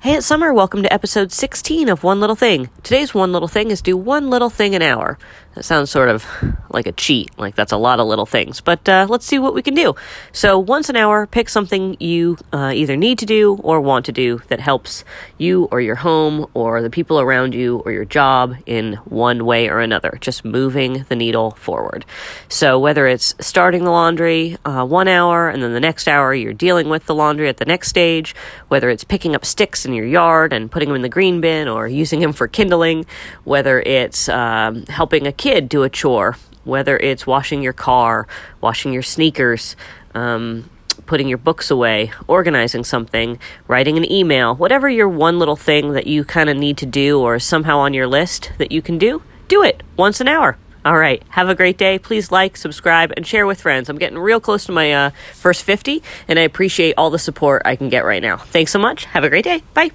Hey, it's Summer. Welcome to episode 16 of One Little Thing. Today's One Little Thing is do one little thing an hour. That sounds sort of like a cheat, like that's a lot of little things, but uh, let's see what we can do. So, once an hour, pick something you uh, either need to do or want to do that helps you or your home or the people around you or your job in one way or another, just moving the needle forward. So, whether it's starting the laundry uh, one hour and then the next hour you're dealing with the laundry at the next stage, whether it's picking up sticks in your yard and putting them in the green bin or using them for kindling, whether it's um, helping a kid do a chore, whether it's washing your car, washing your sneakers, um, putting your books away, organizing something, writing an email, whatever your one little thing that you kind of need to do or somehow on your list that you can do, do it once an hour. All right. Have a great day. Please like, subscribe, and share with friends. I'm getting real close to my uh, first 50, and I appreciate all the support I can get right now. Thanks so much. Have a great day. Bye.